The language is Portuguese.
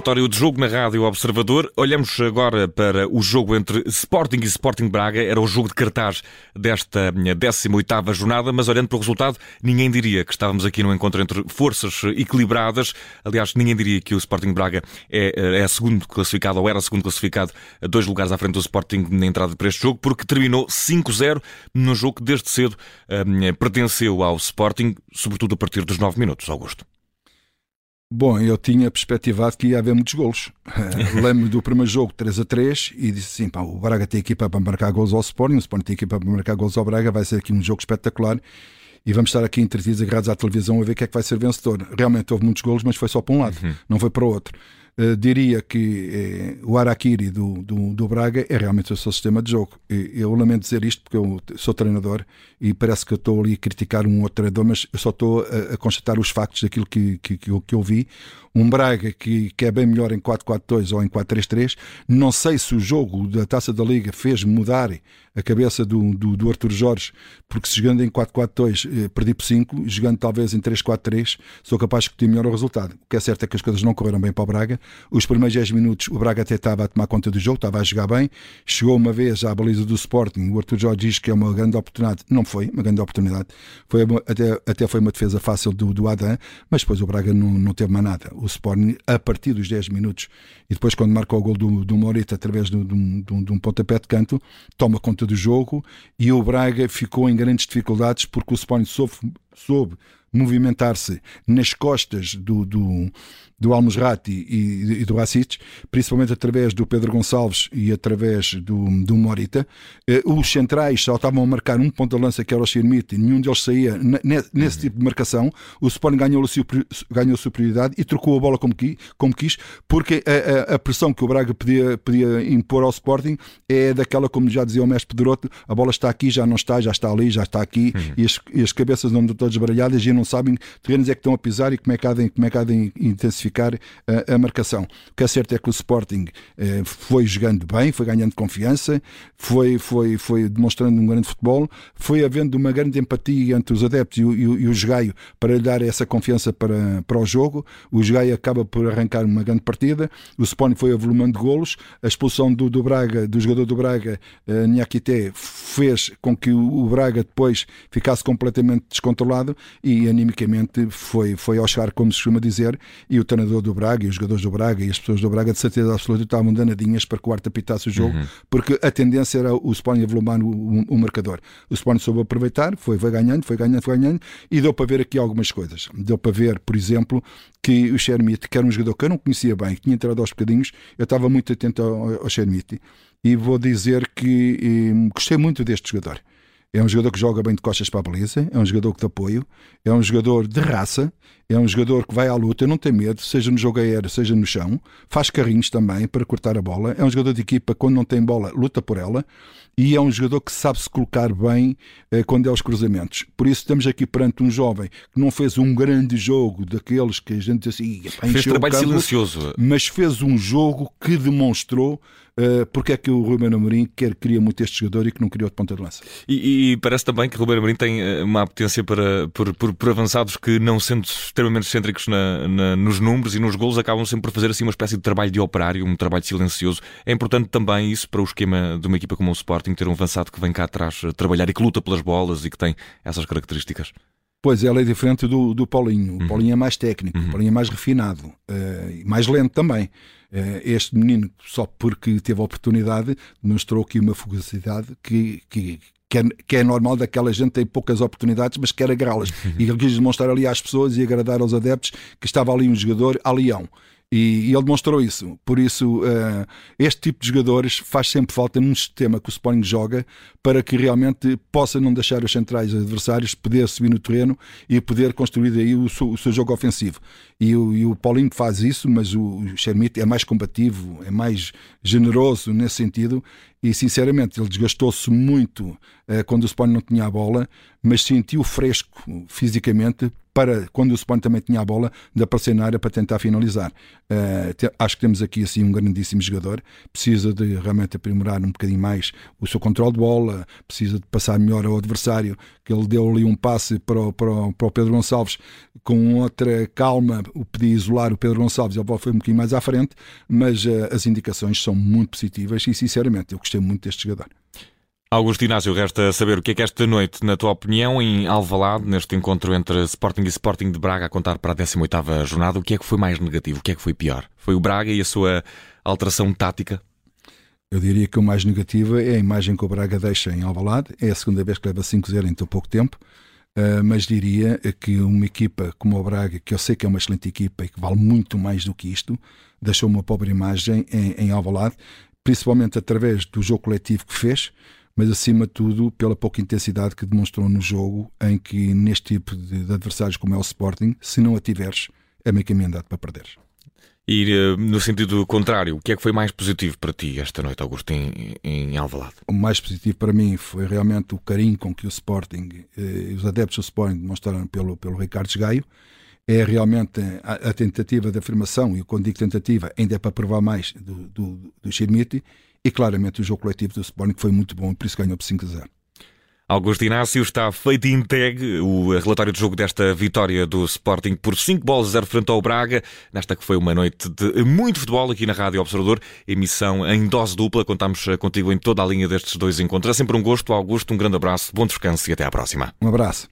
relatório de jogo na Rádio Observador. Olhamos agora para o jogo entre Sporting e Sporting Braga. Era o jogo de cartaz desta 18ª jornada, mas olhando para o resultado, ninguém diria que estávamos aqui num encontro entre forças equilibradas. Aliás, ninguém diria que o Sporting Braga é, é segundo classificado, ou era segundo classificado, dois lugares à frente do Sporting na entrada para este jogo, porque terminou 5-0 num jogo que desde cedo pertenceu ao Sporting, sobretudo a partir dos 9 minutos, Augusto. Bom, eu tinha perspectivado que ia haver muitos golos. Lembro do primeiro jogo 3 a 3 e disse assim: pá, o Braga tem equipa para marcar gols ao Sporting, o Sporting tem equipa para marcar gols ao Braga, vai ser aqui um jogo espetacular e vamos estar aqui entretidos agarrados à televisão a ver quem é que vai ser vencedor. Realmente houve muitos golos, mas foi só para um lado, uhum. não foi para o outro. Uh, diria que eh, o Araquiri do, do, do, Braga é realmente o seu sistema de jogo. Eu lamento dizer isto porque eu sou treinador e parece que eu estou ali a criticar um outro treinador, mas eu só estou a, a constatar os factos daquilo que, que, que, eu, que eu vi. Um Braga que, que é bem melhor em 4-4-2 ou em 4-3-3. Não sei se o jogo da Taça da Liga fez mudar a cabeça do, do, do Arthur Jorge, porque se jogando em 4-4-2 eh, perdi por 5, jogando talvez em 3-4-3 sou capaz de ter melhor o resultado. O que é certo é que as coisas não correram bem para o Braga. Os primeiros 10 minutos o Braga até estava a tomar conta do jogo, estava a jogar bem. Chegou uma vez à baliza do Sporting, o Arthur Jorge diz que é uma grande oportunidade. Não foi uma grande oportunidade. Foi uma, até, até foi uma defesa fácil do, do Adam, mas depois o Braga não, não teve mais nada. O Sporting, a partir dos 10 minutos, e depois quando marcou o gol do, do Morita através de, de, de, de um pontapé de canto, toma conta do jogo e o Braga ficou em grandes dificuldades porque o Sporting soube, soube movimentar-se nas costas do, do, do Almusrati e, e do Racic, principalmente através do Pedro Gonçalves e através do, do Morita. Eh, os centrais só estavam a marcar um ponto de lança que era o Schmidt e nenhum deles saía nesse uhum. tipo de marcação. O Sporting ganhou, ganhou superioridade e trocou a bola como, qui, como quis, porque a, a, a, pressão que o Braga podia, podia impor ao Sporting é daquela, como já dizia o mestre Pedroto, a bola está aqui, já não está, já está ali, já está aqui, uhum. e, as, e, as, cabeças estão todas baralhadas e não sabem que terrenos é que estão a pisar e como é que há de, como é que há de intensificar a, a, marcação. O que é certo é que o Sporting eh, foi jogando bem, foi ganhando confiança, foi, foi, foi demonstrando um grande futebol, foi havendo uma grande empatia entre os adeptos e o, e o, e o Jogaio para lhe dar essa confiança para, para o jogo. O Jogaio acaba por arrancar uma grande partida, o Sporting foi avolumando golos, a expulsão do, do Braga, do jogador do Braga, eh, Nhakité, fez com que o, Braga depois ficasse completamente descontrolado e animicamente foi, foi ao chegar, como se costuma dizer, e o treinador do Braga e os jogadores do Braga e as pessoas do Braga de certeza absoluta estavam danadinhas para que o Arte apitasse o jogo, uhum. porque a tendência era o Sporting avolumar o, o, o, marcador. O Sporting soube aproveitar, foi, foi ganhando, foi ganhando, foi ganhando, e deu para ver aqui algumas coisas. Deu para ver, por exemplo, que o Shermit, que era um jogador que eu não conhecia bem, que tinha entrado aos bocadinhos, eu estava muito atento ao, ao Shermit, e vou dizer que eh, gostei muito deste jogador. É um jogador que joga bem de costas para a baliza, é um jogador que de apoio, é um jogador de raça, é um jogador que vai à luta, não tem medo, seja no jogo aéreo, seja no chão, faz carrinhos também para cortar a bola, é um jogador de equipa, quando não tem bola, luta por ela, e é um jogador que sabe se colocar bem eh, quando é os cruzamentos. Por isso estamos aqui perante um jovem que não fez um grande jogo daqueles que a gente diz assim, fez trabalho campo, silencioso, mas fez um jogo que demonstrou uh, porque é que o Ruben Amorim quer, queria muito este jogador e que não queria outro ponta de lança. E, e parece também que o Ruben Amorim tem eh, uma apetência para, por, por, por avançados que, não sendo extremamente excêntricos na, na, nos números e nos golos, acabam sempre por fazer assim uma espécie de trabalho de operário, um trabalho silencioso. É importante também isso para o esquema de uma equipa como o Sporting, ter um avançado que vem cá atrás trabalhar e que luta pelas bolas e que tem essas características. Pois, ela é diferente do, do Paulinho. O uhum. Paulinho é mais técnico, uhum. o Paulinho é mais refinado, uh, mais lento também. Uh, este menino, só porque teve a oportunidade, demonstrou aqui uma fugacidade que, que, que é, que é, normal daquela gente tem poucas oportunidades, mas quer agarrá-las. Uhum. E ele quis demonstrar ali às pessoas e agradar aos adeptos que estava ali um jogador a leão. E, e ele demonstrou isso. Por isso, uh, este tipo de jogadores faz sempre falta num sistema que o Sporting joga para que realmente possa não deixar os centrais adversários poder subir no terreno e poder construir aí o, seu, o seu jogo ofensivo. E o, e o, Paulinho faz isso, mas o, o é mais combativo, é mais generoso nesse sentido e sinceramente ele desgastou-se muito uh, quando o Sporting não tinha a bola, mas sentiu fresco fisicamente para, quando o Sporting também tinha a bola, de aparecer na área para tentar finalizar. Uh, te, acho que temos aqui assim um grandíssimo jogador, precisa de realmente aprimorar um bocadinho mais o seu controle de bola, precisa de passar melhor ao adversário, que ele deu ali um passe para o, para o, para o Pedro Gonçalves com outra calma, o podia isolar o Pedro Gonçalves, ele foi um bocadinho mais à frente, mas uh, as indicações são muito positivas e sinceramente eu muito deste jogador. Augusto Inácio, resta saber o que é que esta noite, na tua opinião, em Alvalade, neste encontro entre Sporting e Sporting de Braga, a contar para a 18ª jornada, o que é que foi mais negativo, o que é que foi pior? Foi o Braga e a sua alteração tática? Eu diria que o mais negativo é a imagem que o Braga deixa em Alvalade, é a segunda vez que leva 5-0 em tão pouco tempo, uh, mas diria que uma equipa como o Braga, que eu sei que é uma excelente equipa e que vale muito mais do que isto, deixou uma pobre imagem em, em Alvalade, principalmente através do jogo coletivo que fez, mas acima de tudo pela pouca intensidade que demonstrou no jogo, em que neste tipo de, adversários como é o Sporting, se não a tiveres, é meio caminho andado para perderes. E eh, no sentido contrário, o que é que foi mais positivo para ti esta noite, Augusto, em, em Alvalade? O mais positivo para mim foi realmente o carinho com que o Sporting, eh, os adeptos do Sporting demonstraram pelo, pelo Ricardo Gaio. É realmente a, a, tentativa de afirmação, e quando digo tentativa, ainda é para provar mais do, do, do e claramente o jogo coletivo do Sporting foi muito bom e por isso ganhou por 5 a 0. Augusto Inácio está feito e entregue o relatório de jogo desta vitória do Sporting por 5 bolas a 0 frente ao Braga, nesta que foi uma noite de muito futebol aqui na Rádio Observador, emissão em dose dupla. Contamos contigo em toda a linha destes dois encontros. É sempre um gosto, Augusto, um grande abraço, bom descanso e até à próxima. Um abraço.